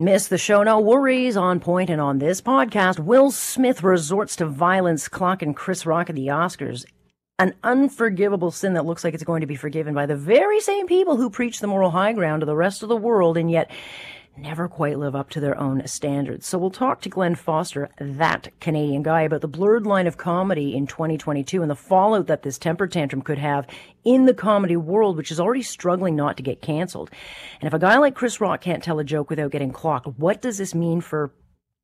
Miss the show? No worries. On point and on this podcast, Will Smith resorts to violence, clocking Chris Rock at the Oscars. An unforgivable sin that looks like it's going to be forgiven by the very same people who preach the moral high ground to the rest of the world, and yet never quite live up to their own standards. So we'll talk to Glenn Foster, that Canadian guy, about the blurred line of comedy in 2022 and the fallout that this temper tantrum could have in the comedy world, which is already struggling not to get canceled. And if a guy like Chris Rock can't tell a joke without getting clocked, what does this mean for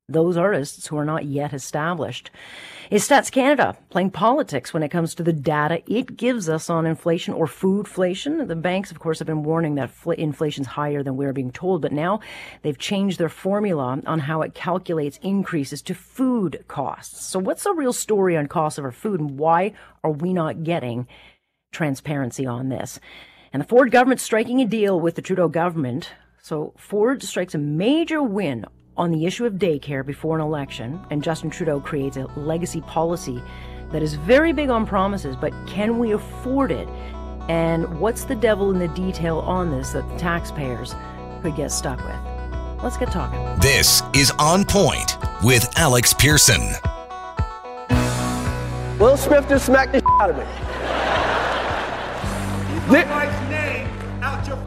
those artists who are not yet established. Is Stats Canada playing politics when it comes to the data it gives us on inflation or foodflation? The banks, of course, have been warning that inflation's higher than we're being told, but now they've changed their formula on how it calculates increases to food costs. So what's the real story on costs of our food and why are we not getting transparency on this? And the Ford government striking a deal with the Trudeau government so Ford strikes a major win on the issue of daycare before an election, and Justin Trudeau creates a legacy policy that is very big on promises, but can we afford it? And what's the devil in the detail on this that the taxpayers could get stuck with? Let's get talking. This is On Point with Alex Pearson. Will Smith just smacked the out of me. Keep my wife's name out your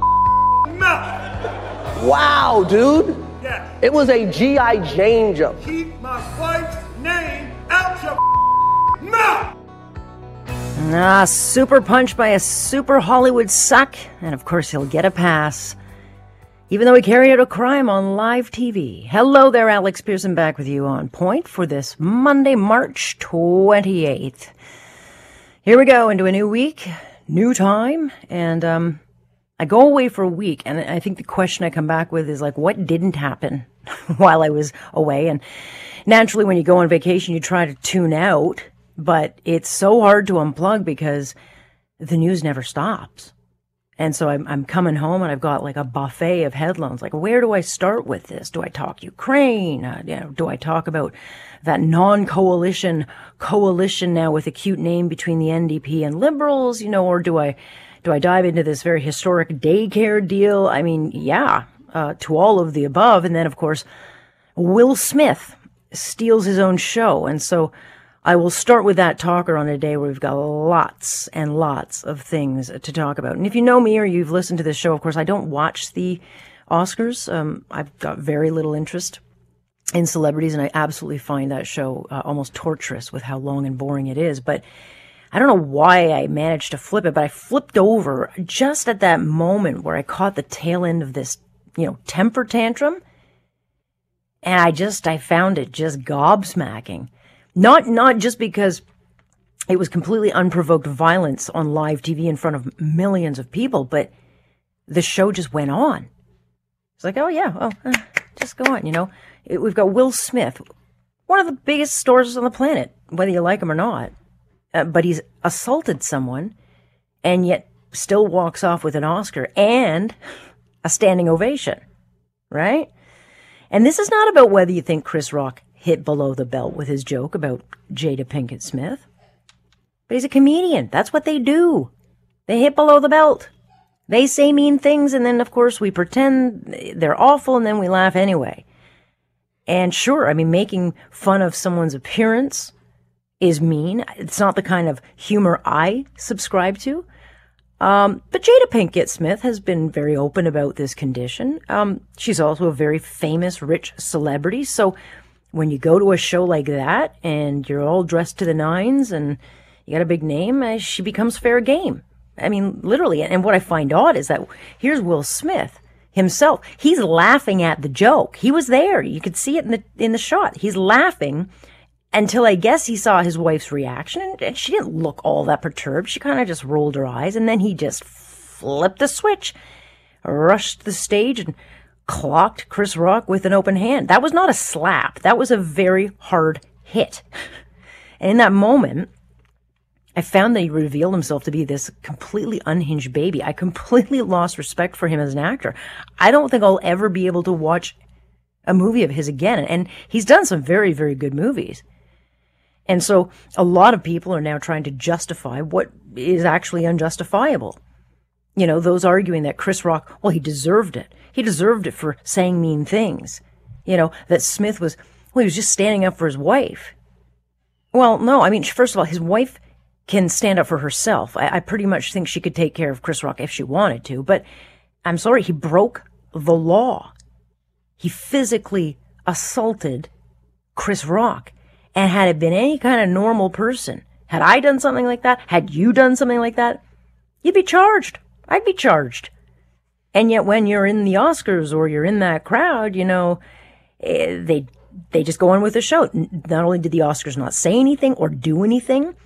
mouth. Wow, dude. Yes. It was a G.I. Jane jump. Keep my wife's name out your mouth. Ah, super punch by a super Hollywood suck, and of course he'll get a pass. Even though he carried out a crime on live TV. Hello there, Alex Pearson back with you on point for this Monday, March 28th. Here we go into a new week, new time, and um, I go away for a week, and I think the question I come back with is like, what didn't happen while I was away? And naturally, when you go on vacation, you try to tune out, but it's so hard to unplug because the news never stops. And so I'm, I'm coming home and I've got like a buffet of headlines. Like, where do I start with this? Do I talk Ukraine? Uh, you know, do I talk about that non-coalition coalition now with a cute name between the NDP and liberals? You know, or do I, do I dive into this very historic daycare deal? I mean, yeah, uh, to all of the above. And then, of course, Will Smith steals his own show. And so I will start with that talker on a day where we've got lots and lots of things to talk about. And if you know me or you've listened to this show, of course, I don't watch the Oscars. Um, I've got very little interest in celebrities, and I absolutely find that show uh, almost torturous with how long and boring it is. But I don't know why I managed to flip it, but I flipped over just at that moment where I caught the tail end of this, you know, temper tantrum. And I just, I found it just gobsmacking. Not, not just because it was completely unprovoked violence on live TV in front of millions of people, but the show just went on. It's like, oh yeah, oh, uh, just go on, you know. It, we've got Will Smith, one of the biggest stars on the planet, whether you like him or not uh, but he's assaulted someone and yet still walks off with an Oscar and a standing ovation, right? And this is not about whether you think Chris Rock hit below the belt with his joke about Jada Pinkett Smith, but he's a comedian. That's what they do. They hit below the belt. They say mean things, and then, of course, we pretend they're awful, and then we laugh anyway. And sure, I mean, making fun of someone's appearance is mean. It's not the kind of humor I subscribe to. Um, but Jada Pinkett Smith has been very open about this condition. Um, she's also a very famous, rich celebrity. So when you go to a show like that and you're all dressed to the nines and you got a big name, uh, she becomes fair game. I mean, literally. And what I find odd is that here's Will Smith himself. He's laughing at the joke. He was there. You could see it in the in the shot. He's laughing until I guess he saw his wife's reaction and she didn't look all that perturbed. She kind of just rolled her eyes and then he just flipped the switch, rushed the stage and clocked Chris Rock with an open hand. That was not a slap. That was a very hard hit. And in that moment, I found that he revealed himself to be this completely unhinged baby. I completely lost respect for him as an actor. I don't think I'll ever be able to watch a movie of his again. And he's done some very, very good movies. And so a lot of people are now trying to justify what is actually unjustifiable. You know, those arguing that Chris Rock, well, he deserved it. He deserved it for saying mean things. You know, that Smith was, well, he was just standing up for his wife. Well, no, I mean, first of all, his wife can stand up for herself. I, I pretty much think she could take care of Chris Rock if she wanted to, but I'm sorry, he broke the law. He physically assaulted Chris Rock. And had it been any kind of normal person, had I done something like that, had you done something like that, you'd be charged. I'd be charged. And yet when you're in the Oscars or you're in that crowd, you know, eh, they, they just go on with the show. Not only did the Oscars not say anything or do anything,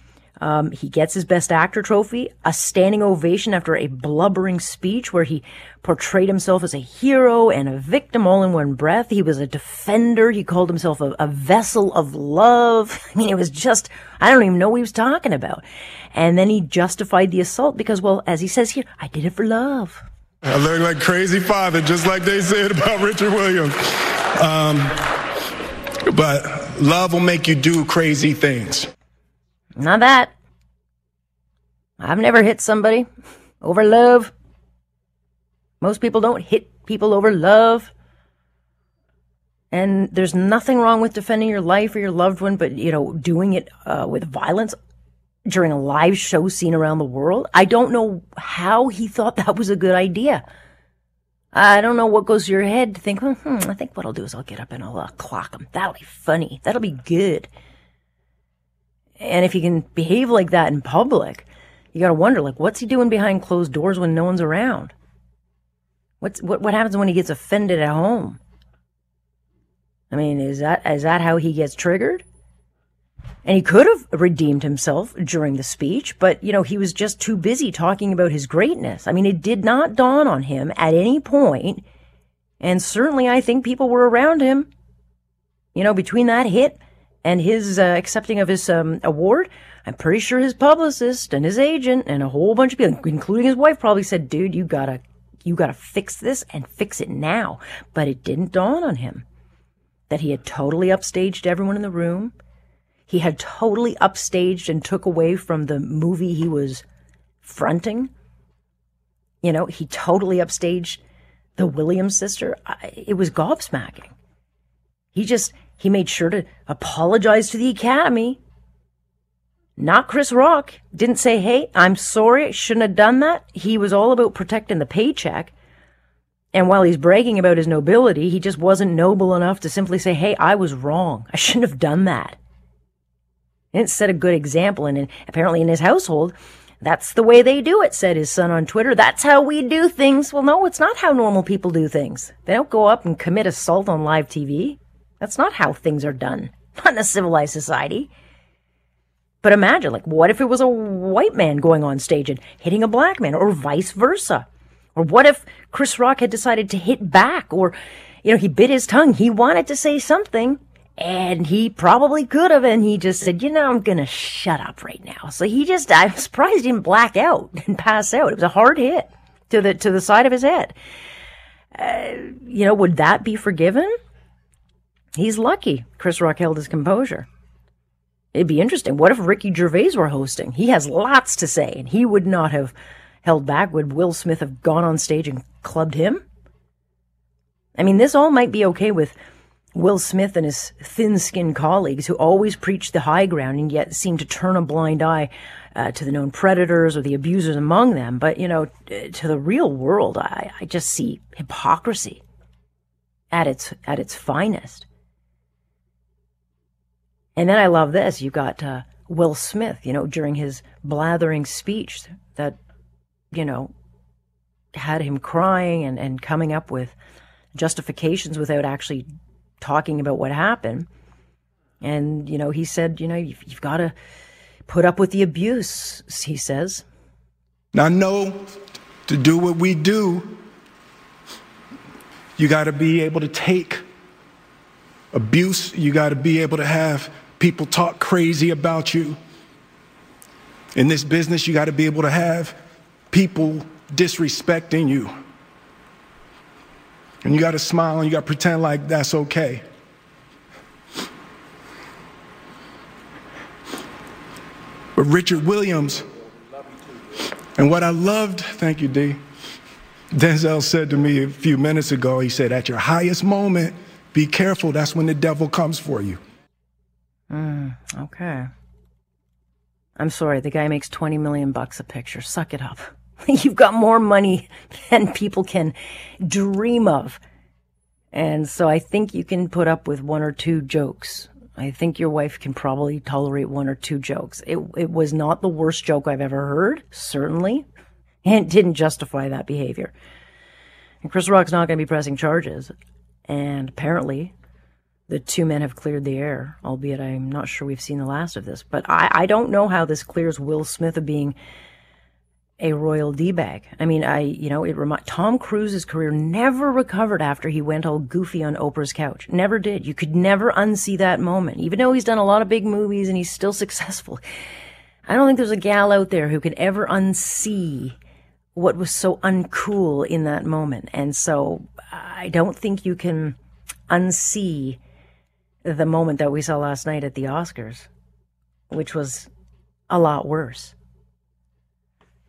um, he gets his Best Actor trophy, a standing ovation after a blubbering speech where he portrayed himself as a hero and a victim all in one breath. He was a defender. He called himself a, a vessel of love. I mean, it was just, I don't even know what he was talking about. And then he justified the assault because, well, as he says here, I did it for love. I look like crazy father, just like they said about Richard Williams. Um, but love will make you do crazy things. Not that. I've never hit somebody over love. Most people don't hit people over love. And there's nothing wrong with defending your life or your loved one, but, you know, doing it uh, with violence during a live show seen around the world. I don't know how he thought that was a good idea. I don't know what goes through your head to think, hmm, I think what I'll do is I'll get up and I'll uh, clock him. That'll be funny. That'll be good. And if he can behave like that in public, you gotta wonder, like, what's he doing behind closed doors when no one's around? What's, what, what happens when he gets offended at home? I mean, is that, is that how he gets triggered? And he could have redeemed himself during the speech, but, you know, he was just too busy talking about his greatness. I mean, it did not dawn on him at any point, and certainly I think people were around him. You know, between that hit and his uh, accepting of his um, award, I'm pretty sure his publicist and his agent and a whole bunch of people, including his wife, probably said, "Dude, you gotta, you gotta fix this and fix it now." But it didn't dawn on him that he had totally upstaged everyone in the room. He had totally upstaged and took away from the movie he was fronting. You know, he totally upstaged the Williams sister. It was gobsmacking. He just he made sure to apologize to the Academy. Not Chris Rock. Didn't say, hey, I'm sorry, I shouldn't have done that. He was all about protecting the paycheck. And while he's bragging about his nobility, he just wasn't noble enough to simply say, hey, I was wrong. I shouldn't have done that. It set a good example. And apparently in his household, that's the way they do it, said his son on Twitter. That's how we do things. Well, no, it's not how normal people do things. They don't go up and commit assault on live TV. That's not how things are done. Not in a civilized society. But imagine, like, what if it was a white man going on stage and hitting a black man, or vice versa? Or what if Chris Rock had decided to hit back, or, you know, he bit his tongue. He wanted to say something, and he probably could have, and he just said, you know, I'm gonna shut up right now. So he just, I'm surprised he didn't black out and pass out. It was a hard hit to the, to the side of his head. Uh, you know, would that be forgiven? He's lucky Chris Rock held his composure. It'd be interesting. What if Ricky Gervais were hosting? He has lots to say, and he would not have held back. Would Will Smith have gone on stage and clubbed him? I mean, this all might be okay with Will Smith and his thin skinned colleagues who always preach the high ground and yet seem to turn a blind eye uh, to the known predators or the abusers among them. But, you know, to the real world, I, I just see hypocrisy at its, at its finest. And then I love this. You got uh, Will Smith, you know, during his blathering speech that, you know, had him crying and, and coming up with justifications without actually talking about what happened. And, you know, he said, you know, you've, you've got to put up with the abuse, he says. Now, know to do what we do, you got to be able to take abuse, you got to be able to have people talk crazy about you. In this business, you got to be able to have people disrespecting you. And you got to smile and you got to pretend like that's okay. But Richard Williams, and what I loved, thank you, D. Denzel said to me a few minutes ago, he said, at your highest moment, be careful. That's when the devil comes for you. Mm, okay. I'm sorry, the guy makes 20 million bucks a picture. Suck it up. You've got more money than people can dream of. And so I think you can put up with one or two jokes. I think your wife can probably tolerate one or two jokes. It, it was not the worst joke I've ever heard, certainly, and didn't justify that behavior. And Chris Rock's not going to be pressing charges. And apparently, the two men have cleared the air, albeit I'm not sure we've seen the last of this. But I, I don't know how this clears Will Smith of being a royal d-bag. I mean, I you know it remind Tom Cruise's career never recovered after he went all goofy on Oprah's couch. Never did. You could never unsee that moment, even though he's done a lot of big movies and he's still successful. I don't think there's a gal out there who could ever unsee what was so uncool in that moment. And so I don't think you can unsee the moment that we saw last night at the Oscars, which was a lot worse.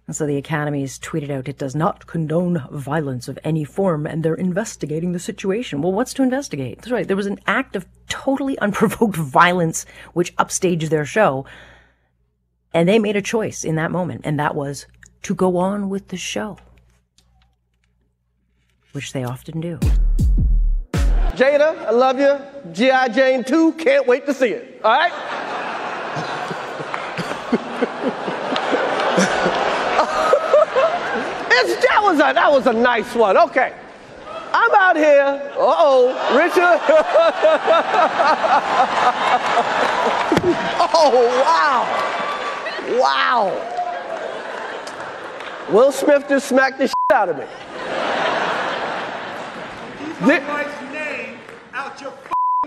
And so the Academy's tweeted out it does not condone violence of any form and they're investigating the situation. Well, what's to investigate? That's right. There was an act of totally unprovoked violence which upstaged their show. And they made a choice in that moment, and that was to go on with the show, which they often do. Jada, I love you. G.I. Jane 2, can't wait to see it. All right? it's, that, was a, that was a nice one. Okay. I'm out here. Uh oh, Richard. oh, wow. Wow. Will Smith just smacked the shit out of me. Keep my wife's name out your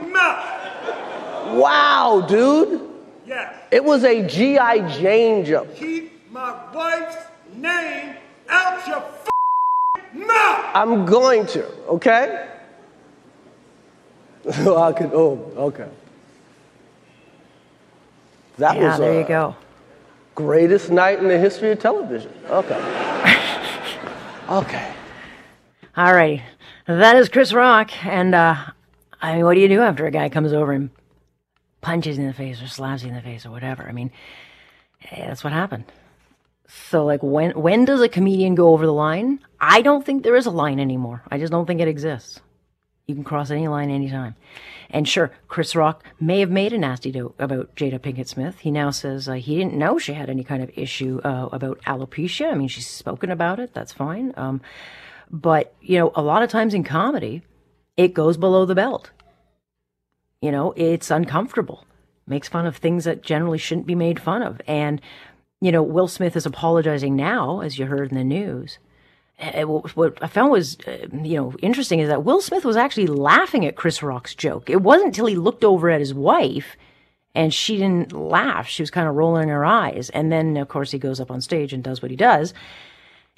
mouth. Wow, dude. Yes. It was a G.I. Jane jump. Keep my wife's name out your mouth. I'm going to, okay? I could, oh, okay. That Yeah, was there uh, you go. greatest night in the history of television. Okay. okay. All right. That is Chris Rock. And, uh, I mean, what do you do after a guy comes over and punches you in the face or slaps you in the face or whatever? I mean, eh, that's what happened. So, like, when when does a comedian go over the line? I don't think there is a line anymore. I just don't think it exists. You can cross any line anytime. And sure, Chris Rock may have made a nasty joke about Jada Pinkett Smith. He now says uh, he didn't know she had any kind of issue uh, about alopecia. I mean, she's spoken about it. That's fine. Um, but, you know, a lot of times in comedy, it goes below the belt. You know, it's uncomfortable. Makes fun of things that generally shouldn't be made fun of. And, you know, Will Smith is apologizing now, as you heard in the news. Uh, What what I found was, uh, you know, interesting is that Will Smith was actually laughing at Chris Rock's joke. It wasn't until he looked over at his wife and she didn't laugh. She was kind of rolling her eyes. And then, of course, he goes up on stage and does what he does.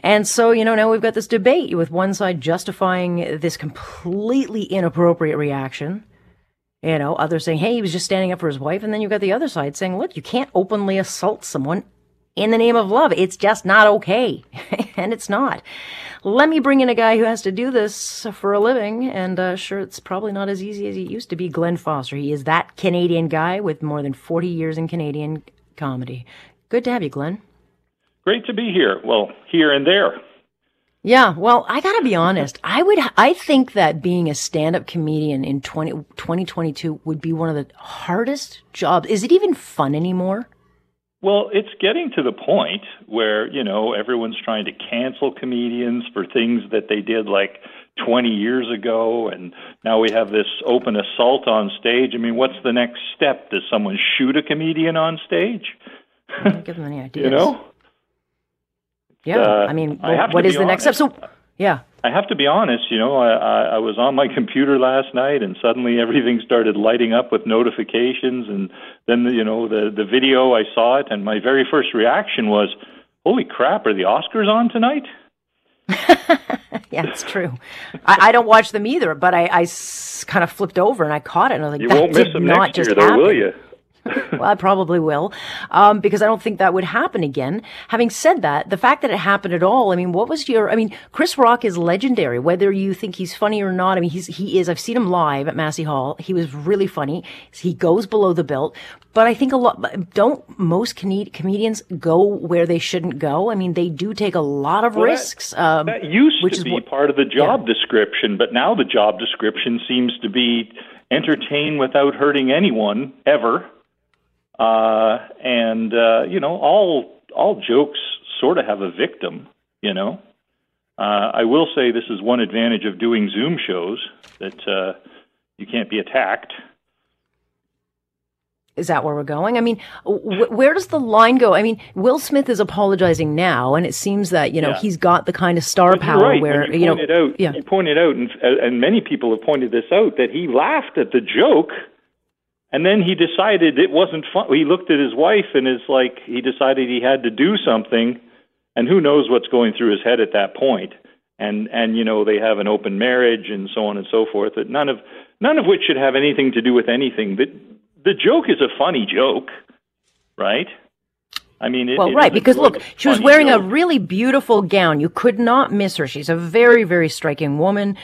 And so, you know, now we've got this debate with one side justifying this completely inappropriate reaction. You know, others saying, hey, he was just standing up for his wife. And then you've got the other side saying, look, you can't openly assault someone in the name of love. It's just not okay. and it's not. Let me bring in a guy who has to do this for a living. And uh, sure, it's probably not as easy as it used to be. Glenn Foster. He is that Canadian guy with more than 40 years in Canadian comedy. Good to have you, Glenn. Great to be here. Well, here and there. Yeah, well, I gotta be honest. I would, I think that being a stand-up comedian in 20, 2022 would be one of the hardest jobs. Is it even fun anymore? Well, it's getting to the point where, you know, everyone's trying to cancel comedians for things that they did like 20 years ago. And now we have this open assault on stage. I mean, what's the next step? Does someone shoot a comedian on stage? Don't give them any ideas. You know? Yeah, uh, I mean, I have what is the next step? So, yeah, I have to be honest, you know, I, I, I was on my computer last night and suddenly everything started lighting up with notifications and then, you know, the, the video, I saw it and my very first reaction was, holy crap, are the Oscars on tonight? yeah, it's true. I, I don't watch them either, but I, I kind of flipped over and I caught it and I was like, You won't miss them next year, though, will you? Well, I probably will, um, because I don't think that would happen again. Having said that, the fact that it happened at all, I mean, what was your? I mean, Chris Rock is legendary. Whether you think he's funny or not, I mean, he's he is. I've seen him live at Massey Hall. He was really funny. He goes below the belt, but I think a lot. Don't most com- comedians go where they shouldn't go? I mean, they do take a lot of Well, that- risks. um, That used which to is be what- part of the job Yeah. description, but now the job description seems to be entertain without hurting anyone ever. Uh, and uh, you know, all all jokes sort of have a victim. You know, uh, I will say this is one advantage of doing Zoom shows that uh, you can't be attacked. Is that where we're going? I mean, wh- where does the line go? I mean, Will Smith is apologizing now, and it seems that you know Yeah. he's got the kind of star power right. where you, you know, out, yeah, you pointed out, and, and many people have pointed this out that he laughed at the joke, and then he decided it wasn't fun. He looked at his wife and is like, he decided he had to do something, and who knows what's going through his head at that point. And and you know they have an open marriage and so on and so forth. That none of none of which should have anything to do with anything. The the joke is a funny joke, right? I mean, it, Well, it right, because look, she was wearing a really beautiful gown. You could not miss her. She's a very, very striking woman.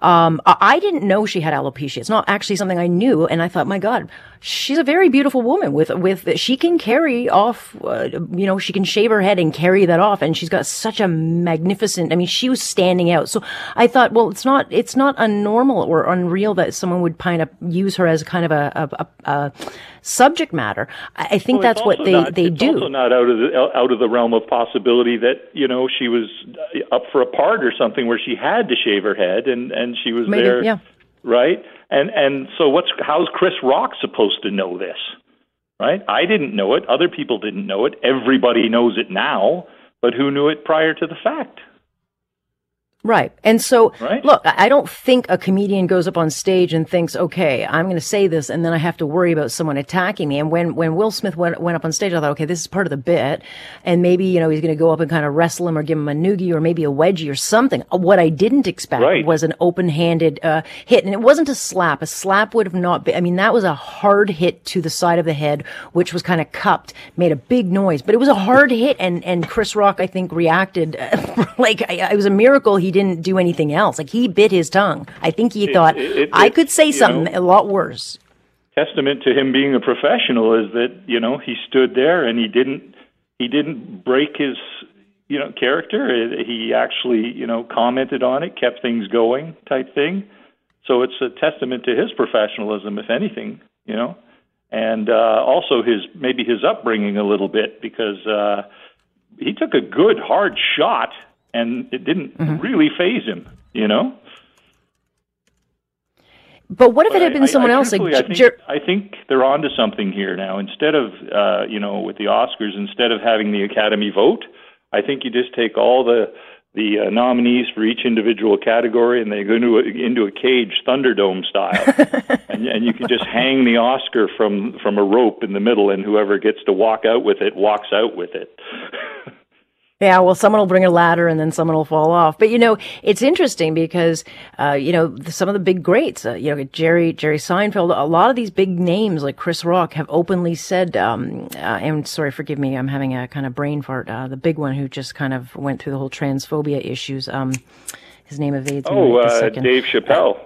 Um, I didn't know she had alopecia. It's not actually something I knew, and I thought, my God, she's a very beautiful woman. With with she can carry off, uh, you know, she can shave her head and carry that off, and she's got such a magnificent. I mean, she was standing out. So I thought, well, it's not it's not unnormal or unreal that someone would kind of use her as kind of a, a, a, subject matter. I I think Well, that's what they not, they it's do. also not out of the out of the realm of possibility that you know she was up for a part or something where she had to shave her head and and she was Maybe, there, yeah. right? And and so what's how's Chris Rock supposed to know this? Right? I didn't know it. Other people didn't know it. Everybody knows it now, but who knew it prior to the fact? Right. And so, Right? look, I don't think a comedian goes up on stage and thinks, okay, I'm going to say this and then I have to worry about someone attacking me. And when, when Will Smith went, went up on stage, I thought, okay, this is part of the bit. And maybe, you know, he's going to go up and kind of wrestle him or give him a noogie or maybe a wedgie or something. What I didn't expect Right. was an open handed, uh, hit. And it wasn't a slap. A slap would have not been, I mean, that was a hard hit to the side of the head, which was kind of cupped, made a big noise, but it was a hard hit. And, and Chris Rock, I think, reacted like I, it was a miracle he didn't do anything else. Like he bit his tongue. I think he thought it- it- I it- could say something know- a lot worse. testament to him being a professional is that you know he stood there and he didn't he didn't break his you know character he actually you know commented on it kept things going type thing so it's a testament to his professionalism if anything you know and uh also his maybe his upbringing a little bit because uh he took a good hard shot and it didn't really faze him you know But what if it had been I- someone I, else? Like I think, Jer- I think they're onto something here now. Instead of, uh, you know, with the Oscars, instead of having the Academy vote, I think you just take all the the uh, nominees for each individual category and they go into a, into a cage, Thunderdome style, and, and you can just hang the Oscar from from a rope in the middle, and whoever gets to walk out with it walks out with it. Yeah, well, someone will bring a ladder and then someone will fall off. But you know, it's interesting because uh, you know some of the big greats, uh, you know Jerry Jerry Seinfeld, a lot of these big names like Chris Rock have openly said. Um, uh, and sorry, forgive me, I'm having a kind of brain fart. Uh, the big one who just kind of went through the whole transphobia issues. Um, his name evades me. Oh, uh. Dave Chappelle.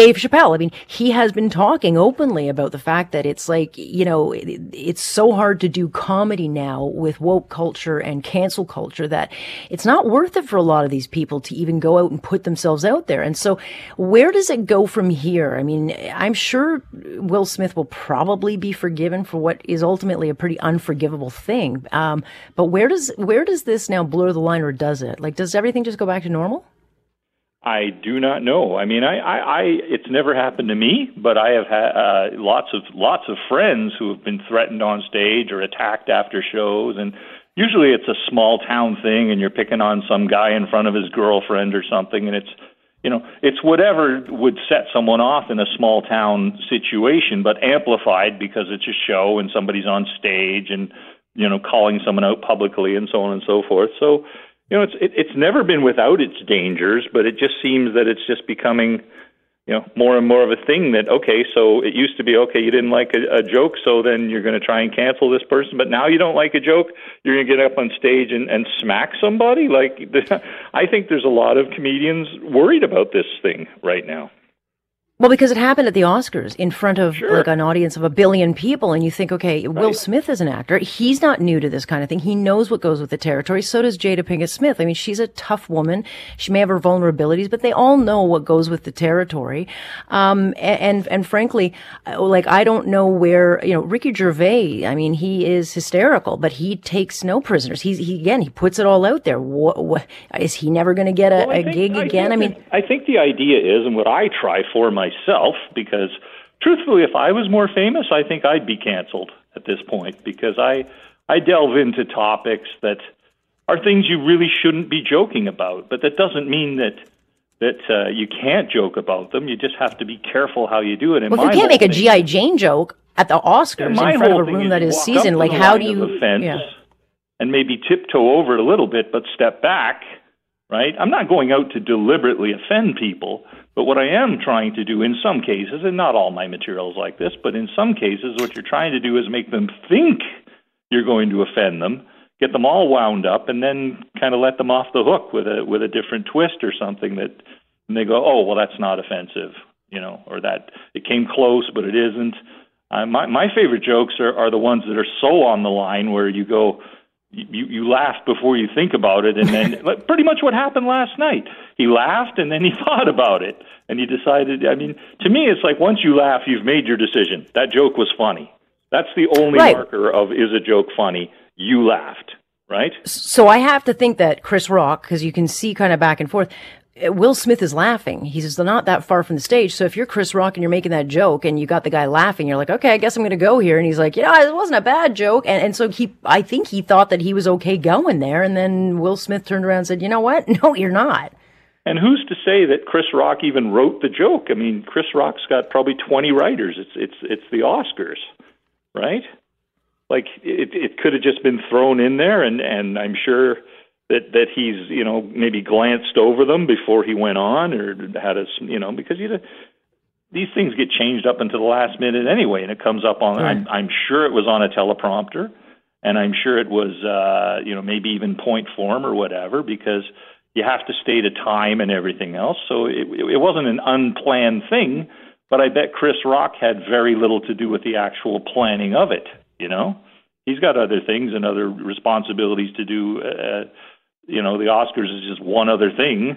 Dave Chappelle. I mean, he has been talking openly about the fact that it's like, you know, it, it's so hard to do comedy now with woke culture and cancel culture that it's not worth it for a lot of these people to even go out and put themselves out there. And so where does it go from here? I mean, I'm sure Will Smith will probably be forgiven for what is ultimately a pretty unforgivable thing. Um, but where does, where does this now blur the line or does it? Like, does everything just go back to normal? I do not know. I mean, I, I, I it's never happened to me, but I have had uh, lots of lots of friends who have been threatened on stage or attacked after shows, and usually it's a small town thing, and you're picking on some guy in front of his girlfriend or something, and it's you know it's whatever would set someone off in a small town situation, but amplified because it's a show and somebody's on stage and you know calling someone out publicly and so on and so forth. So you know, it's it, it's never been without its dangers, but it just seems that it's just becoming, you know more and more of a thing that okay, so it used to be okay, you didn't like a, a joke, so then you're going to try and cancel this person, but now you don't like a joke, you're going to get up on stage and, and smack somebody. Like I think there's a lot of comedians worried about this thing right now. Well, because it happened at the Oscars in front of Sure. like an audience of a billion people, and you think, okay, Will Smith is an actor. He's not new to this kind of thing. He knows what goes with the territory. So does Jada Pinkett Smith. I mean, she's a tough woman. She may have her vulnerabilities, but they all know what goes with the territory. Um, and, and, frankly, uh, like I don't know where you know Ricky Gervais. I mean, he is hysterical, but he takes no prisoners. He's he again he puts it all out there. What, what is he never going to get a, Well, I a think- gig again? I mean. I think the idea is, and what I try for myself, because truthfully, if I was more famous, I think I'd be canceled at this point because I I delve into topics that are things you really shouldn't be joking about. But that doesn't mean that that uh, you can't joke about them. You just have to be careful how you do it. And Well, if you can't make a GI Jane joke at the Oscars my in front of a room is that is seasoned, like how do you? offense yeah. and maybe tiptoe over it a little bit, but step back, right? I'm not going out to deliberately offend people, but what I am trying to do in some cases, and not all my materials like this, but in some cases, what you're trying to do is make them think you're going to offend them, get them all wound up, and then kind of let them off the hook with a with a different twist or something that, and they go, oh well, that's not offensive, you know, or that it came close, but it isn't. Uh, my my favorite jokes are, are the ones that are so on the line where you go, you you laugh before you think about it, and then pretty much what happened last night. He laughed and then he thought about it, and he decided. I mean, to me, it's like once you laugh, you've made your decision. That joke was funny. That's the only Right. marker of is a joke funny. You laughed, right? So I have to think that Chris Rock, because you can see kind of back and forth. Uh, Will Smith is laughing. He's not that far from the stage. So if you're Chris Rock and you're making that joke and you got the guy laughing, you're like, okay, I guess I'm going to go here. And he's like, you know, it wasn't a bad joke. And, and so he, I think he thought that he was okay going there. And then Will Smith turned around and said, you know what? No, you're not. And who's to say that Chris Rock even wrote the joke? I mean, Chris Rock's got probably 20 writers. It's it's it's the Oscars, right? Like it it could have just been thrown in there and and I'm sure that that he's, you know, maybe glanced over them before he went on or had a, you know, because you these things get changed up until the last minute anyway and it comes up on I'm I'm sure it was on a teleprompter and I'm sure it was uh, you know maybe even point form or whatever because you have to state a time and everything else. So it, it wasn't an unplanned thing, but I bet Chris Rock had very little to do with the actual planning of it. You know, he's got other things and other responsibilities to do. Uh, you know, the Oscars is just one other thing.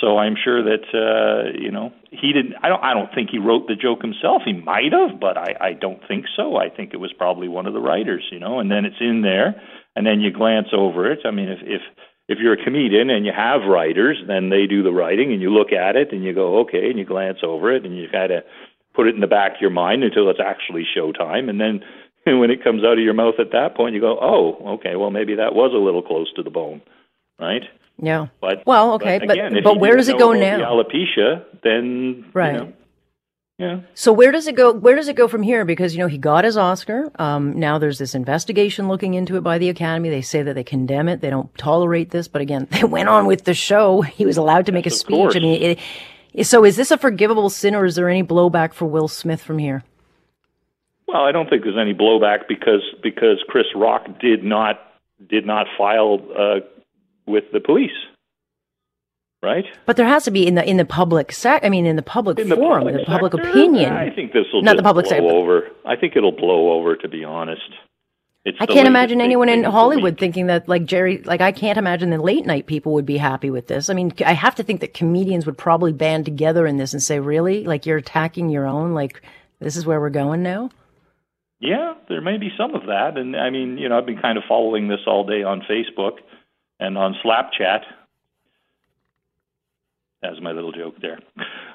So I'm sure that uh, you know he didn't. I don't. I don't think he wrote the joke himself. He might have, but I, I don't think so. I think it was probably one of the writers. You know, and then it's in there, and then you glance over it. I mean, if if if you're a comedian and you have writers, then they do the writing, and you look at it and you go, okay, and you glance over it, and you kind of put it in the back of your mind until it's actually showtime, and then when it comes out of your mouth at that point, you go, oh, okay, well maybe that was a little close to the bone, right? Yeah. But Well, okay, but- again, if but where does it go now? Alopecia, then Right. You know, yeah. So where does it go? Where does it go from here? Because you know he got his Oscar. Um, now there's this investigation looking into it by the Academy. They say that they condemn it. They don't tolerate this. But again, they went on with the show. He was allowed to make a Yes, speech. course. I mean, it, so is this a forgivable sin, or is there any blowback for Will Smith from here? Well, I don't think there's any blowback because because Chris Rock did not did not file uh, with the police, right? But there has to be in the in the public sec. I mean, in the public In the forum, public the public sector, opinion. I think this will Not the public blow sector, over. I think it'll blow over. To be honest, it's I can't imagine anyone in Hollywood thinking that, like Jerry, like I can't imagine the late night people would be happy with this. I mean, I have to think that comedians would probably band together in this and say, really? Like you're attacking your own? Like this is where we're going now? Yeah, there may be some of that, and I mean, you know, I've been kind of following this all day on Facebook and on Slapchat. That's my little joke there.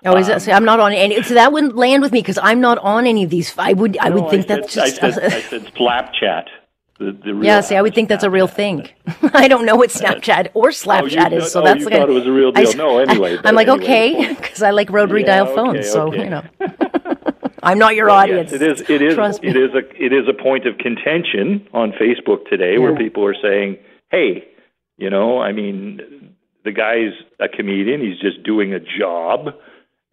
Oh, is that, um, see, I'm not on any, so that wouldn't land with me because I'm not on any of these. I would, I No, would think said, that's just, I said, I said Slapchat. The, the real yeah, see, I would think that's a real thing. I don't know what Snapchat or oh, Slapchat you is, so oh, that's you like thought it was a real I deal. s- No, anyway, but I'm like, anyway, okay, because I like rotary Yeah, dial okay, phones, so, okay. you know. I'm not your Yes, audience. it is. It is. Trust me. It is a. It is a point of contention on Facebook today, where people are saying, "Hey, you know, I mean, the guy's a comedian. He's just doing a job,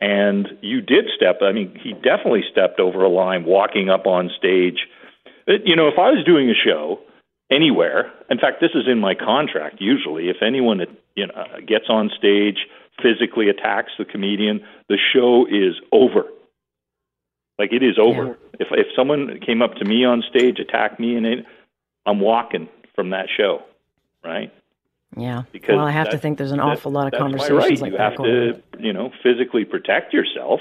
And you did step, I mean, he definitely stepped over a line walking up on stage. It, you know, if I was doing a show anywhere, in fact, this is in my contract usually, if anyone uh, you know, uh, gets on stage, physically attacks the comedian, the show is over. Like it is over. Yeah. If if someone came up to me on stage, attacked me, and it, I'm walking from that show, right? Yeah. Because well, I have to think there's an awful lot of conversations right. like you that. have to, you know, physically protect yourself.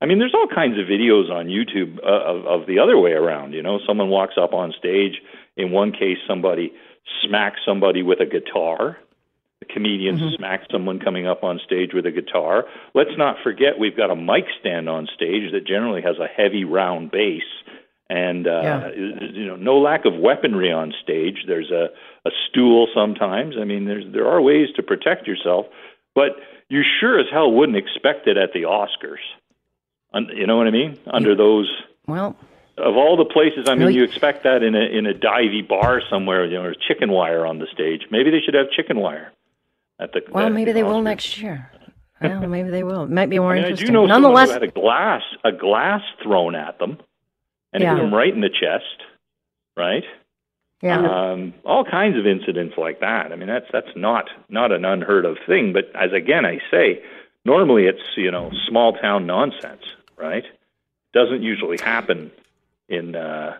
I mean, there's all kinds of videos on YouTube uh, of, of the other way around. You know, someone walks up on stage. In one case, somebody smacks somebody with a guitar. The comedian mm-hmm. smacks someone coming up on stage with a guitar. Let's not forget we've got a mic stand on stage that generally has a heavy round base and uh, yeah. you know no lack of weaponry on stage. There's a, a stool sometimes. I mean, there's there are ways to protect yourself, but you sure as hell wouldn't expect it at the Oscars. You know what I mean? Under those well. Of all the places, I mean, really? you expect that in a in a divey bar somewhere, you know, or chicken wire on the stage. Maybe they should have chicken wire at the. Well, at maybe the they Oscars. will next year. Well, maybe they will. It might be more I mean, interesting. I do know Nonetheless, someone who had a glass a glass thrown at them and yeah. hit him right in the chest, right? Yeah. Um, all kinds of incidents like that. I mean, that's that's not not an unheard of thing. But as again I say, normally it's you know small town nonsense, right? Doesn't usually happen in uh,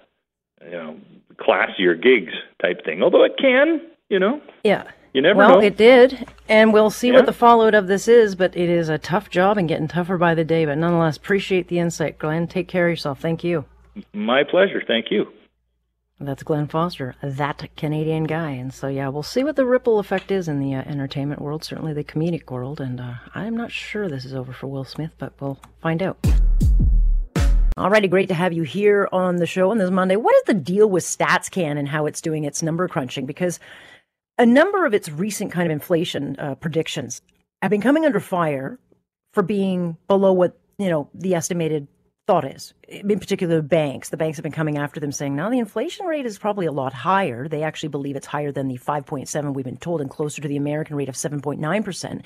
you know classier gigs type thing. Although it can, you know. Yeah. You never well, know. Well, it did, and we'll see yeah. what the fallout of this is. But it is a tough job and getting tougher by the day. But nonetheless, appreciate the insight, Glenn. Take care of yourself. Thank you. My pleasure. Thank you. That's Glenn Foster, that Canadian guy. And so, yeah, we'll see what the ripple effect is in the uh, entertainment world, certainly the comedic world. And uh, I'm not sure this is over for Will Smith, but we'll find out. Alrighty, great to have you here on the show on this Monday. What is the deal with StatsCan and how it's doing its number crunching? Because a number of its recent kind of inflation uh, predictions have been coming under fire for being below what you know the estimated thought is. In particular, the banks. The banks have been coming after them saying, now the inflation rate is probably a lot higher. They actually believe it's higher than the 5.7 we've been told and closer to the American rate of 7.9%.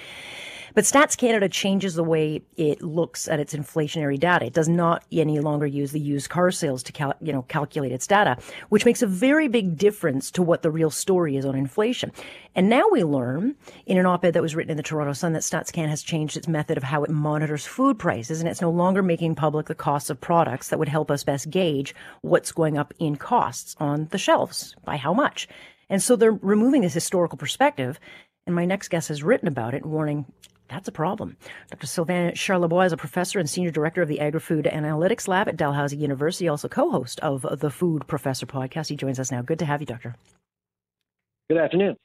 But Stats Canada changes the way it looks at its inflationary data. It does not any longer use the used car sales to cal- you know calculate its data, which makes a very big difference to what the real story is on inflation. And now we learn in an op-ed that was written in the Toronto Sun that Stats StatsCan has changed its method of how it monitors food prices, and it's no longer making public the costs of products that would help us best gauge what's going up in costs on the shelves by how much. And so they're removing this historical perspective. And my next guest has written about it, warning that's a problem. Dr. Sylvain Charlebois is a professor and senior director of the Agri-Food Analytics Lab at Dalhousie University, also co-host of the Food Professor podcast. He joins us now. Good to have you, Doctor. Good afternoon.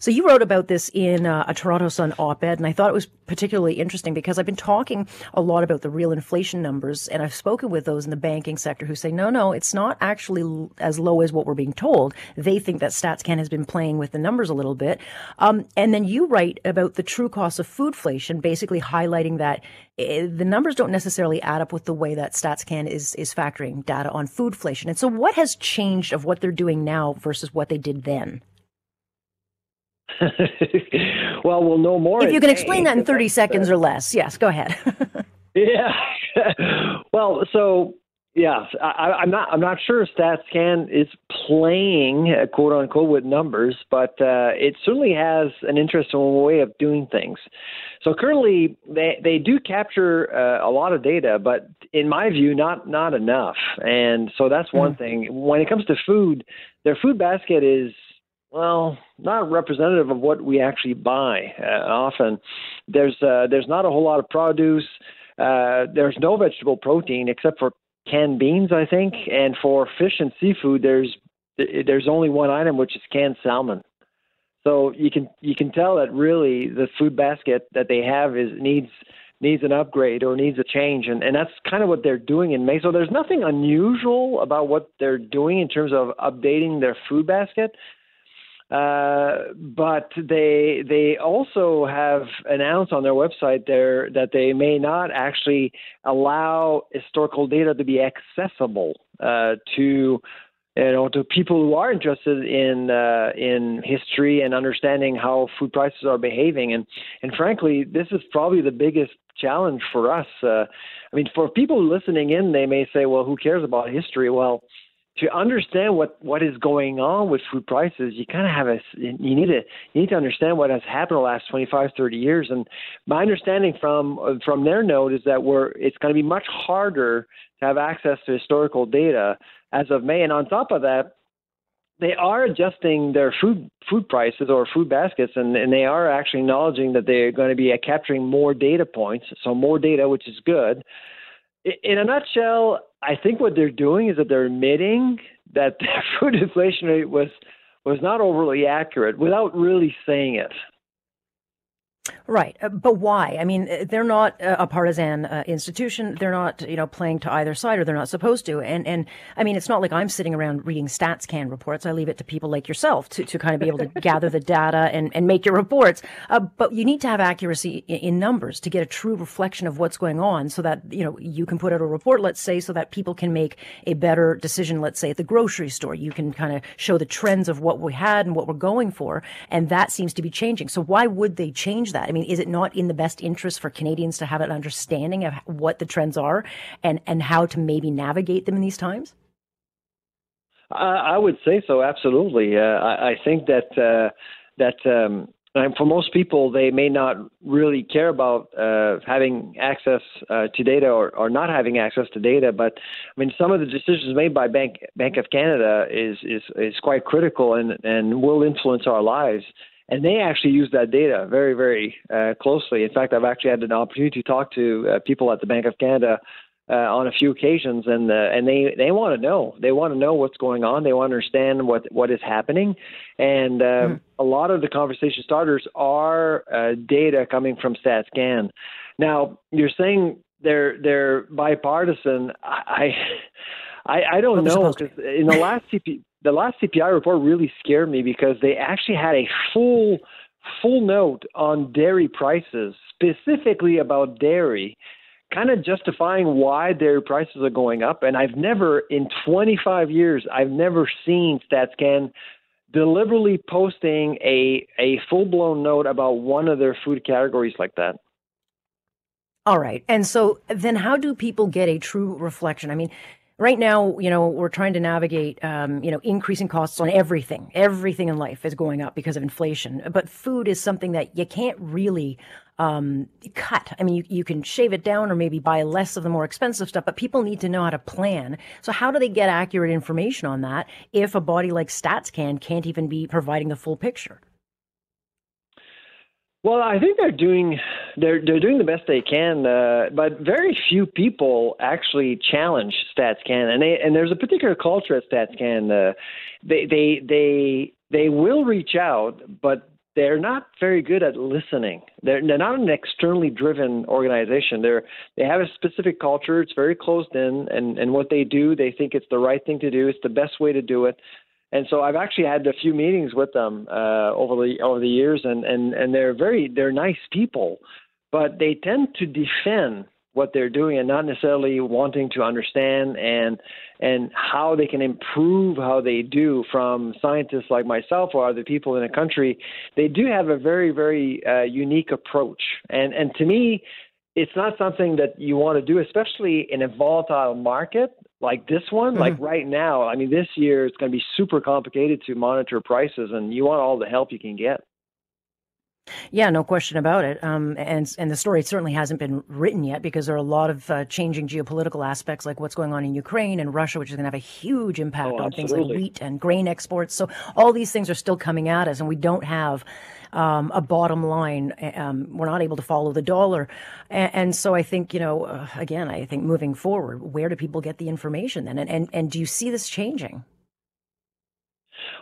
So you wrote about this in uh, a Toronto Sun op-ed, and I thought it was particularly interesting because I've been talking a lot about the real inflation numbers, and I've spoken with those in the banking sector who say, no, no, it's not actually as low as what we're being told. They think that StatsCan has been playing with the numbers a little bit. Um, and then you write about the true cost of foodflation, basically highlighting that eh, the numbers don't necessarily add up with the way that StatsCan is is factoring data on foodflation. And so, what has changed of what they're doing now versus what they did then? well, we'll know more. If you can explain that in 30 seconds or less. Yes, go ahead. yeah. well, so yeah, I, am not. I'm not sure StatsCan is playing uh, quote unquote with numbers, but uh, it certainly has an interesting way of doing things. So currently, they they do capture uh, a lot of data, but in my view, not not enough. And so that's one mm-hmm. thing. When it comes to food, their food basket is well, not representative of what we actually buy. Uh, often, there's uh, there's not a whole lot of produce. Uh, there's no vegetable protein except for canned beans, I think, and for fish and seafood, there's there's only one item, which is canned salmon. So you can you can tell that really the food basket that they have is needs needs an upgrade or needs a change, and and that's kind of what they're doing in May. So there's nothing unusual about what they're doing in terms of updating their food basket. Uh, but they they also have announced on their website there that they may not actually allow historical data to be accessible uh, to you know, to people who are interested in uh, in history and understanding how food prices are behaving. And and frankly, this is probably the biggest challenge for us. Uh, I mean, for people listening in, they may say, "Well, who cares about history?" Well, to understand what what is going on with food prices, you kind of have a you need to you need to understand what has happened the last 25, 30 years. And my understanding from from their note is that we're it's going to be much harder to have access to historical data as of May. And on top of that, they are adjusting their food food prices or food baskets, and, and they are actually acknowledging that they're going to be capturing more data points, so more data, which is good. In a nutshell, I think what they're doing is that they're admitting that the food inflation rate was was not overly accurate without really saying it. Right, uh, but why? I mean, uh, they're not a partisan uh, institution. They're not, you know, playing to either side, or they're not supposed to. And and I mean, it's not like I'm sitting around reading StatsCan reports. I leave it to people like yourself to, to kind of be able to gather the data and, and make your reports. Uh, but you need to have accuracy in, in, numbers to get a true reflection of what's going on, so that you know you can put out a report, let's say, so that people can make a better decision. Let's say at the grocery store, you can kind of show the trends of what we had and what we're going for, and that seems to be changing. So why would they change that? I mean, is it not in the best interest for Canadians to have an understanding of what the trends are and, and how to maybe navigate them in these times? I would say so, absolutely. Uh, I, I, think that uh, that um, for most people, they may not really care about uh, having access uh, to data or, or not having access to data. But I mean, some of the decisions made by Bank Bank of Canada is is is quite critical and and will influence our lives and they actually use that data very, very uh, closely. In fact, I've actually had an opportunity to talk to uh, people at the Bank of Canada uh, on a few occasions, and uh, and they they want to know. They want to know what's going on. They want to understand what what is happening, and mm. a lot of the conversation starters are uh, data coming from StatsCan. Now, you're saying they're they're bipartisan. I I, I don't know because in the last CP, the last CPI report really scared me because they actually had a full full note on dairy prices, specifically about dairy, kind of justifying why dairy prices are going up. And I've never, in 25 years, I've never seen StatsCan deliberately posting a a full blown note about one of their food categories like that. All right. And so then how do people get a true reflection? I mean, right now, you know, we're trying to navigate, um, you know, increasing costs on everything. Everything in life is going up because of inflation. But food is something that you can't really um, cut. I mean, you, you can shave it down or maybe buy less of the more expensive stuff, but people need to know how to plan. So how do they get accurate information on that if a body like StatsCan can't even be providing the full picture? Well, I think they're doing they're they're doing the best they can, uh, but very few people actually challenge StatsCan, and they and there's a particular culture at StatsCan. Uh, they they they they will reach out, but they're not very good at listening. They're they're not an externally driven organization. They're they have a specific culture. It's very closed in, and and what they do, they think it's the right thing to do. It's the best way to do it and so I've actually had a few meetings with them uh, over the over the years, and and and they're very they're nice people, but they tend to defend what they're doing and not necessarily wanting to understand and and how they can improve how they do from scientists like myself or other people in the country. They do have a very very uh, unique approach. And and to me it's not something that you want to do especially in a volatile market like this one, mm-hmm. like right now, I mean, this year it's going to be super complicated to monitor prices, and you want all the help you can get. Yeah, no question about it. Um, and and the story certainly hasn't been written yet because there are a lot of uh, changing geopolitical aspects, like what's going on in Ukraine and Russia, which is going to have a huge impact oh, on things like wheat and grain exports. So all these things are still coming at us, and we don't have um, a bottom line. Um, we're not able to follow the dollar. And, and so I think, you know, uh, again, I think moving forward, where do people get the information then? And, and, and do you see this changing?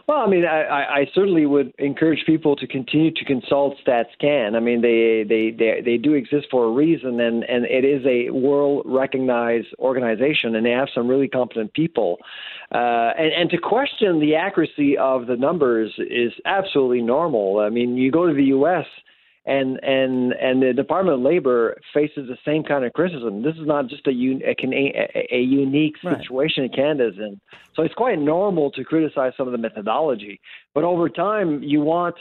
Well, I mean, I, I certainly would encourage people to continue to consult StatsCan. I mean, they, they, they, they do exist for a reason, and, and it is a world recognized organization, and they have some really competent people. Uh, and, and to question the accuracy of the numbers is absolutely normal. I mean, you go to the U.S., and and and the Department of Labor faces the same kind of criticism. This is not just a un, a, a, a unique situation right. Canada's in. So it's quite normal to criticize some of the methodology, but over time you want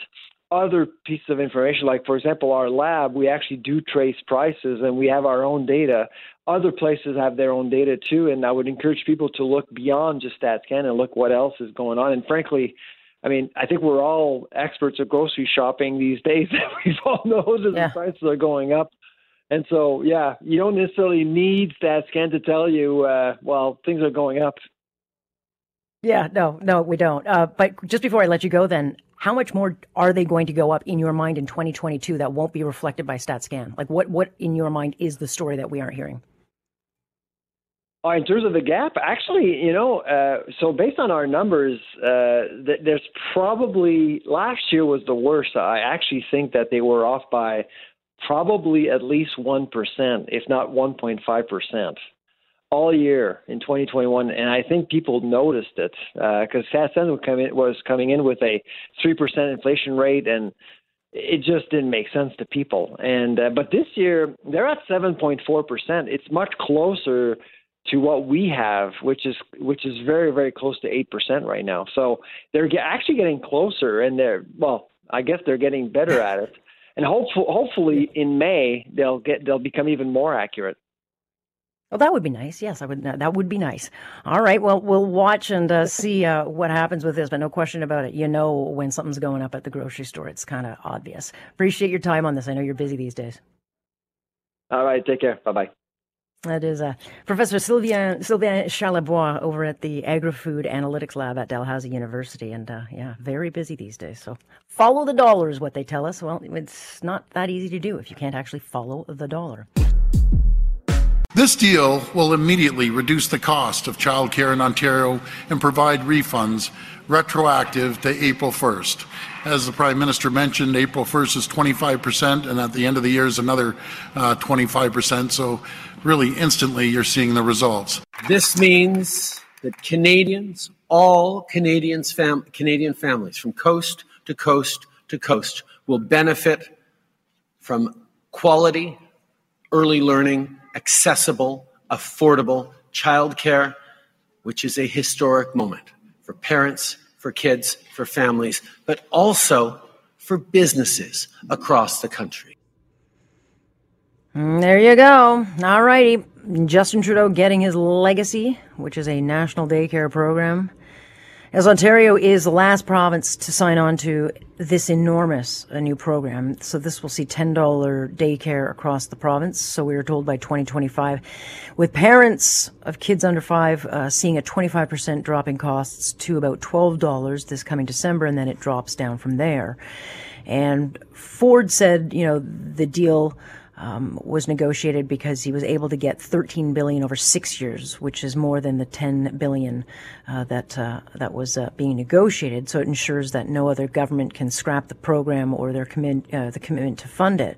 other pieces of information, like for example, our lab, we actually do trace prices and we have our own data. Other places have their own data too, and I would encourage people to look beyond just StatsCan and look what else is going on. And frankly, I mean, I think we're all experts at grocery shopping these days. we all know that yeah. the prices are going up. And so, yeah, you don't necessarily need StatsCan to tell you, uh, well, things are going up. Yeah, no, no, we don't. Uh, but just before I let you go, then, how much more are they going to go up in your mind in 2022 that won't be reflected by StatsCan? Like, what, what in your mind is the story that we aren't hearing? Uh, in terms of the gap, actually, you know, uh, so based on our numbers, uh, th- there's probably last year was the worst. I actually think that they were off by probably at least one percent, if not 1.5 percent, all year in 2021. And I think people noticed it because uh, StatsCan was coming in with a three percent inflation rate and it just didn't make sense to people. And uh, but this year they're at 7.4 percent. It's much closer to what we have, which is which is very very close to eight percent right now. So they're actually getting closer, and they're well, I guess they're getting better at it. And hopefully, hopefully in May they'll get they'll become even more accurate. Well, that would be nice. Yes, I would. That would be nice. All right. Well, we'll watch and uh, see uh, what happens with this, but no question about it. You know when something's going up at the grocery store. It's kind of obvious. Appreciate your time on this. I know you're busy these days. All right. Take care. Bye bye. That is uh, Professor Sylvain, Sylvain Charlebois over at the Agri-Food Analytics Lab at Dalhousie University. And uh, yeah, very busy these days. So follow the dollar is what they tell us. Well, it's not that easy to do if you can't actually follow the dollar. This deal will immediately reduce the cost of childcare in Ontario and provide refunds retroactive to April 1st. As the Prime Minister mentioned, April 1st is 25%, and at the end of the year is another uh, 25%. So really instantly you're seeing the results. This means that Canadians, all Canadians fam- Canadian families from coast to coast to coast will benefit from quality, early learning, accessible, affordable childcare, which is a historic moment for parents, for kids, for families, but also for businesses across the country. Mm, there you go. All righty. Justin Trudeau getting his legacy, which is a national daycare program. As Ontario is the last province to sign on to this enormous new program, so this will see $10 daycare across the province. So we are told by 2025, with parents of kids under five uh, seeing a 25% drop in costs to about $12 this coming December, and then it drops down from there. And Ford said, you know, the deal um, was negotiated because he was able to get 13 billion over six years, which is more than the 10 billion uh, that uh, that was uh, being negotiated. So it ensures that no other government can scrap the program or their commit, uh, the commitment to fund it.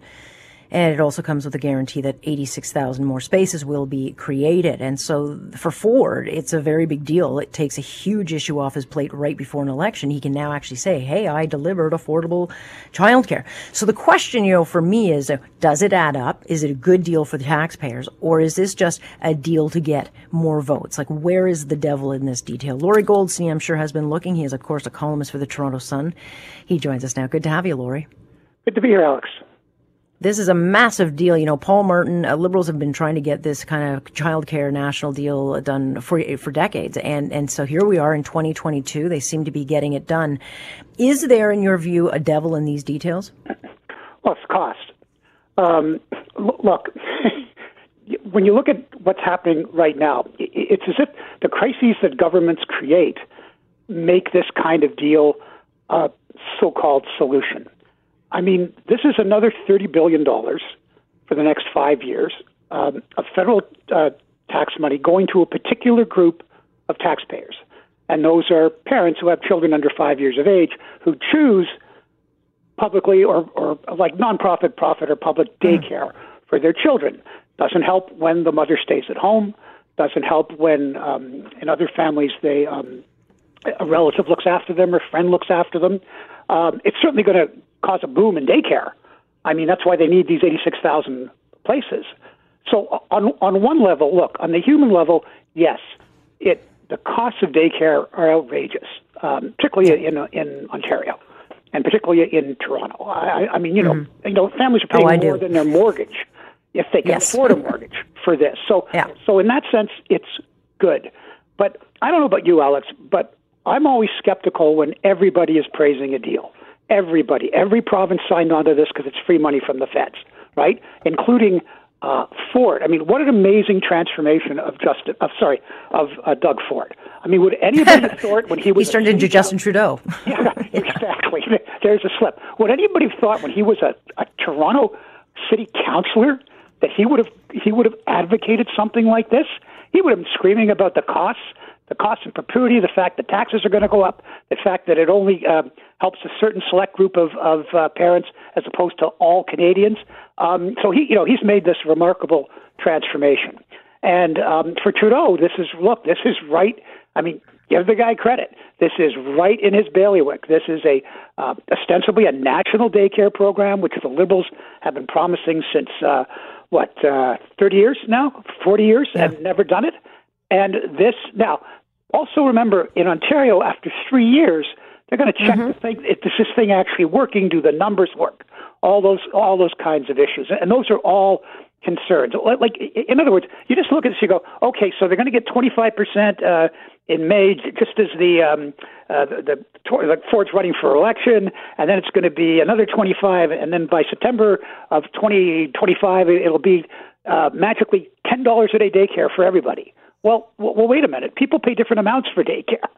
And it also comes with a guarantee that 86,000 more spaces will be created. And so for Ford, it's a very big deal. It takes a huge issue off his plate right before an election. He can now actually say, Hey, I delivered affordable childcare. So the question, you know, for me is, does it add up? Is it a good deal for the taxpayers? Or is this just a deal to get more votes? Like, where is the devil in this detail? Lorrie Goldstein, I'm sure, has been looking. He is, of course, a columnist for the Toronto Sun. He joins us now. Good to have you, Laurie. Good to be here, Alex this is a massive deal. You know, Paul Martin, uh, liberals have been trying to get this kind of childcare national deal done for for decades, and and so here we are in 2022. They seem to be getting it done. Is there, in your view, a devil in these details? Well, it's cost. Um, look, when you look at what's happening right now, it's as if the crises that governments create make this kind of deal a so-called solution. I mean, this is another $30 billion for the next five years um, of federal uh, tax money going to a particular group of taxpayers. And those are parents who have children under five years of age who choose publicly or, or like nonprofit, profit, or public hmm. daycare mm. for their children. Doesn't help when the mother stays at home. Doesn't help when um, in other families they um, a relative looks after them or a friend looks after them. Um, it's certainly going to cause a boom in daycare. I mean, that's why they need these 86,000 places. So on on one level, look, on the human level, yes, it the costs of daycare are outrageous, um, particularly in in Ontario, and particularly in Toronto. I, I mean, you know, Mm-hmm. you know, families are paying Oh, more do. than their mortgage if they can Yes. afford a mortgage for this. So, Yeah. so in that sense, it's good. But I don't know about you, Alex, but I'm always skeptical when everybody is praising a deal. Everybody, every province signed on to this because it's free money from the feds, right? Including uh, Ford. I mean, what an amazing transformation of Justin. Of sorry, of uh, Doug Ford. I mean, would anybody have thought when he was He's turned into Justin Trudeau. yeah, exactly. There's a slip. Would anybody have thought when he was a, a Toronto city councillor that he would have he would have advocated something like this? He would have been screaming about the costs, the costs in perpetuity, the fact that taxes are going to go up, the fact that it only uh, helps a certain select group of of uh, parents as opposed to all Canadians. Um, so he, you know, he's made this remarkable transformation. And um, for Trudeau, this is look, this is right. I mean, give the guy credit. This is right in his bailiwick. This is a uh, ostensibly a national daycare program, which the Liberals have been promising since uh, what uh, thirty years now, forty years, and never done it. And this now, also remember in Ontario, after three years, they're going to check to think if is this thing actually working. Do the numbers work? All those all those kinds of issues, and those are all concerns. Like, in other words, you just look at this, you go, okay, so they're going to get 25% uh, in May, just as the um, uh, the, the, the Ford's running for election, and then it's going to be another 25, and then by September of 2025, it'll be uh, magically $10 a day daycare for everybody. Well, well, wait a minute. People pay different amounts for daycare.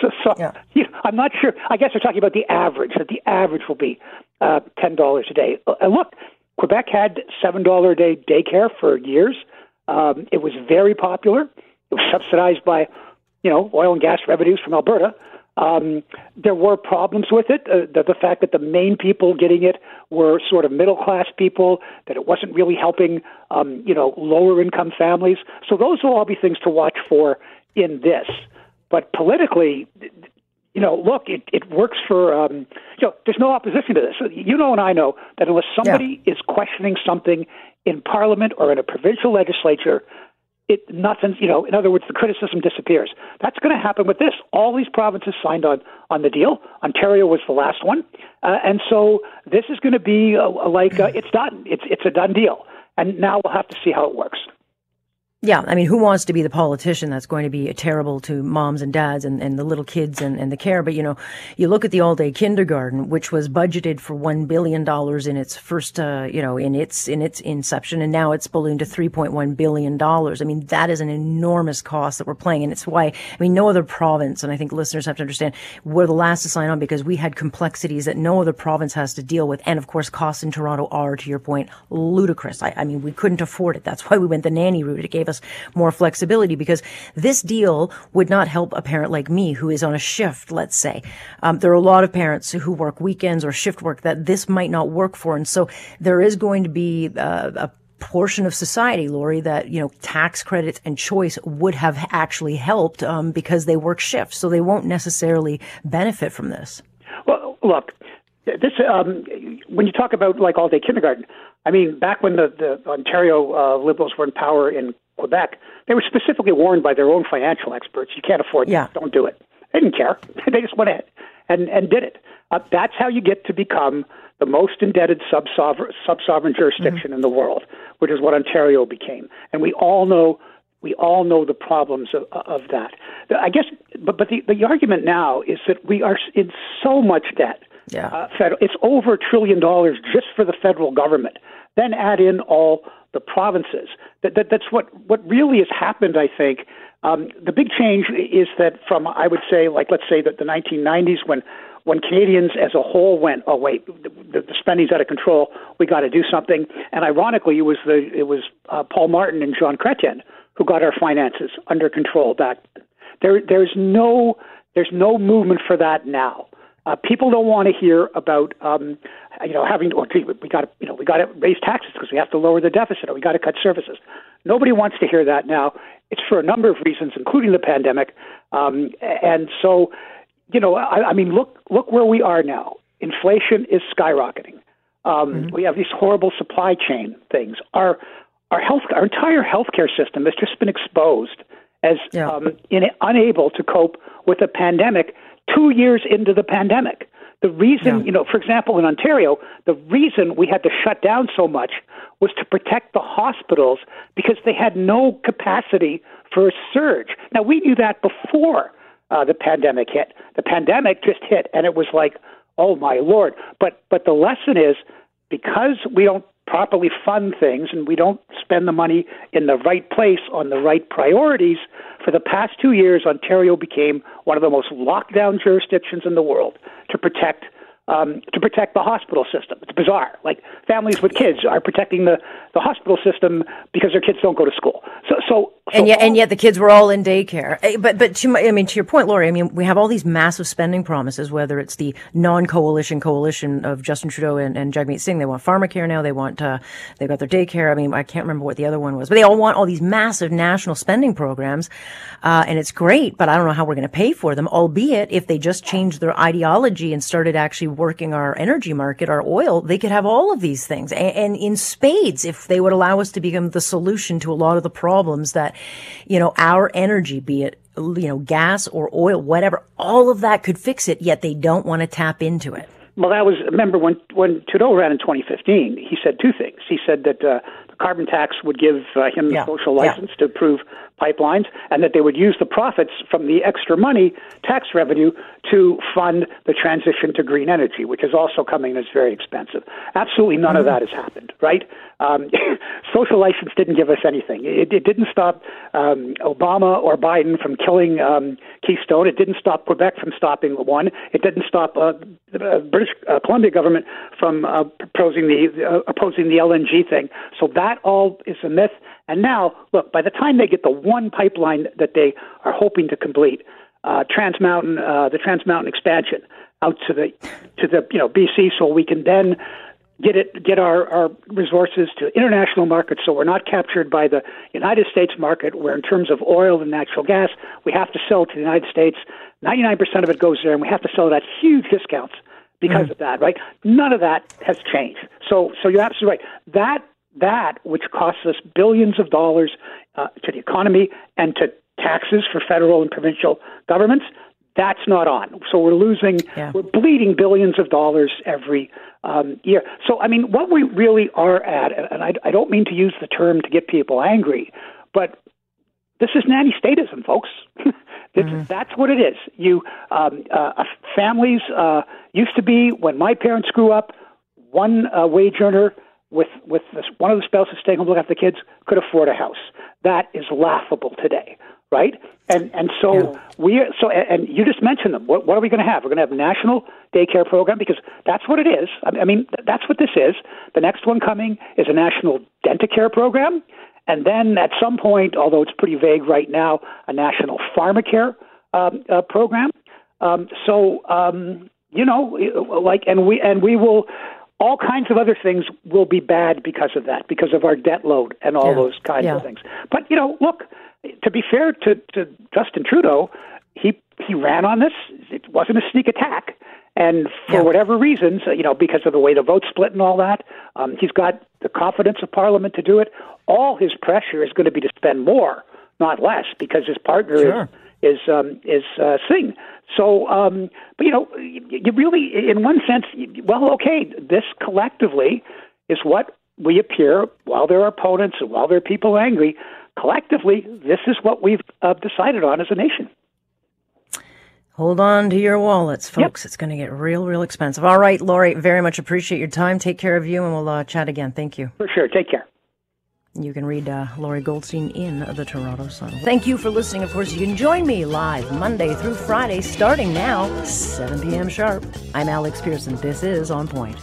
So, so you know, I'm not sure. I guess they're talking about the average. That the average will be uh, ten dollars a day. Uh, And look, Quebec had seven dollar a day daycare for years. Um, it was very popular. It was subsidized by, you know, oil and gas revenues from Alberta. Um, there were problems with it. Uh, the, the fact that the main people getting it were sort of middle class people. That it wasn't really helping, um, you know, lower income families. So those will all be things to watch for in this. But politically, you know, look, it, it works for, um, you know, there's no opposition to this. You know, and I know that unless somebody is questioning something in Parliament or in a provincial legislature, it nothing. You know, in other words, the criticism disappears. That's going to happen with this. All these provinces signed on on the deal. Ontario was the last one, uh, and so this is going to be uh, like uh, it's done. It's it's a done deal, and now we'll have to see how it works. Yeah, I mean, who wants to be the politician that's going to be terrible to moms and dads and, and the little kids and, and the care? But, you know, you look at the all day kindergarten, which was budgeted for $1 billion in its first, uh, you know, in its, in its inception, and now it's ballooned to $3.1 billion. I mean, that is an enormous cost that we're playing. And it's why, I mean, no other province, and I think listeners have to understand, we're the last to sign on because we had complexities that no other province has to deal with. And of course, costs in Toronto are, to your point, ludicrous. I, I mean, we couldn't afford it. That's why we went the nanny route. It gave us more flexibility because this deal would not help a parent like me who is on a shift, let's say. Um, there are a lot of parents who work weekends or shift work that this might not work for. And so there is going to be uh, a portion of society, Lorrie, that, you know, tax credits and choice would have actually helped um, because they work shifts. So they won't necessarily benefit from this. Well, look, this um, when you talk about like all day kindergarten, I mean, back when the, the Ontario uh, Liberals were in power in Quebec, they were specifically warned by their own financial experts, you can't afford Yeah. this, don't do it. They didn't care. they just went ahead and, and did it. Uh, that's how you get to become the most indebted sub-sovereign, sub-sovereign jurisdiction in the world, which is what Ontario became. And we all know we all know the problems of, of that. I guess, but but the, the argument now is that we are in so much debt. Yeah. Uh, federal, it's over a trillion dollars just for the federal government. Then add in all the provinces. That, that that's what what really has happened. I think um, the big change is that from I would say like let's say that the 1990s when when Canadians as a whole went, oh wait, the, the spending's out of control, we got to do something. And ironically, it was the it was uh, Paul Martin and Jean Chrétien who got our finances under control back. There there's no there's no movement for that now. Uh, people don't want to hear about, um, you know, having or gee, we got to, you know, we got to raise taxes because we have to lower the deficit, or we got to cut services. Nobody wants to hear that now. It's for a number of reasons, including the pandemic, um, and so, you know, I, I mean, look, look where we are now. Inflation is skyrocketing. Um, mm-hmm. We have these horrible supply chain things. Our our health, our entire healthcare system has just been exposed as yeah. um, in, unable to cope with a pandemic two years into the pandemic. The reason, yeah. you know, for example, in Ontario, the reason we had to shut down so much was to protect the hospitals because they had no capacity for a surge. Now, we knew that before uh, the pandemic hit. The pandemic just hit, and it was like, oh my lord. But but the lesson is because we don't properly fund things and we don't spend the money in the right place on the right priorities, for the past two years, Ontario became one of the most locked down jurisdictions in the world to protect um, to protect the hospital system. It's bizarre. Like families with kids are protecting the, the hospital system because their kids don't go to school. So, so, and yet, and yet the kids were all in daycare. Eh, but, but to my, I mean, to your point, Lorrie, I mean, we have all these massive spending promises, whether it's the non-coalition coalition of Justin Trudeau and, and Jagmeet Singh. They want pharmacare now. They want, uh, they've got their daycare. I mean, I can't remember what the other one was, but they all want all these massive national spending programs. Uh, and it's great, but I don't know how we're going to pay for them, albeit if they just changed their ideology and started actually working our energy market, our oil, they could have all of these things and, and in spades if they would allow us to become the solution to a lot of the problems that, you know, our energy, be it, you know, gas or oil, whatever, all of that could fix it, yet they don't want to tap into it. Well, that was remember when when Trudeau ran in 2015. He said two things. He said that uh, the carbon tax would give uh, him yeah. the social license yeah. to approve pipelines, and that they would use the profits from the extra money, tax revenue, to fund the transition to green energy, which is also coming and is very expensive. Absolutely none mm-hmm. of that has happened, right? Um, social license didn't give us anything. It, it didn't stop um, Obama or Biden from killing um, Keystone. It didn't stop Quebec from stopping one. It didn't stop uh, the British uh, Columbia government from uh, proposing the uh, opposing the LNG thing. So that all is a myth. And now, look, by the time they get the one pipeline that they are hoping to complete, uh, Trans Mountain, uh, the Trans Mountain expansion out to the to the you know BC, so we can then get it get our, our resources to international markets so we're not captured by the United States market where in terms of oil and natural gas we have to sell to the United States. 99% of it goes there and we have to sell it at huge discounts because mm. of that right? None of that has changed. So so you're absolutely right. That that which costs us billions of dollars uh, to the economy and to taxes for federal and provincial governments that's not on. So we're losing, yeah. we're bleeding billions of dollars every um, year. So, I mean, what we really are at, and I, I don't mean to use the term to get people angry, but this is nanny statism, folks. mm-hmm. That's what it is. You um, uh, families uh, used to be when my parents grew up. One uh, wage earner with with this, one of the spouses staying home looking after the kids could afford a house. That is laughable today right? And and so yeah. we so and you just mentioned them. What, what are we going to have? We're going to have a national daycare program because that's what it is. I mean, that's what this is. The next one coming is a national Dentacare program, and then at some point, although it's pretty vague right now, a national pharmacare um, uh, program. Um, so um, you know, like, and we and we will all kinds of other things will be bad because of that, because of our debt load and all yeah. those kinds yeah. of things. But you know, look, to be fair to, to Justin Trudeau, he he ran on this. It wasn't a sneak attack, and for yeah. whatever reasons, you know, because of the way the vote split and all that, um, he's got the confidence of Parliament to do it. All his pressure is going to be to spend more, not less, because his partner sure. is is um, is uh, Singh. So, um, but you know, you really, in one sense, well, okay, this collectively is what we appear while there are opponents and while there are people angry collectively, this is what we've uh, decided on as a nation. Hold on to your wallets, folks. Yep. It's going to get real, real expensive. All right, Lorrie, very much appreciate your time. Take care of you, and we'll uh, chat again. Thank you. For sure. Take care. You can read uh, Lorrie Goldstein in the Toronto Sun. Thank you for listening. Of course, you can join me live Monday through Friday, starting now, 7 p.m. sharp. I'm Alex Pearson. This is On Point.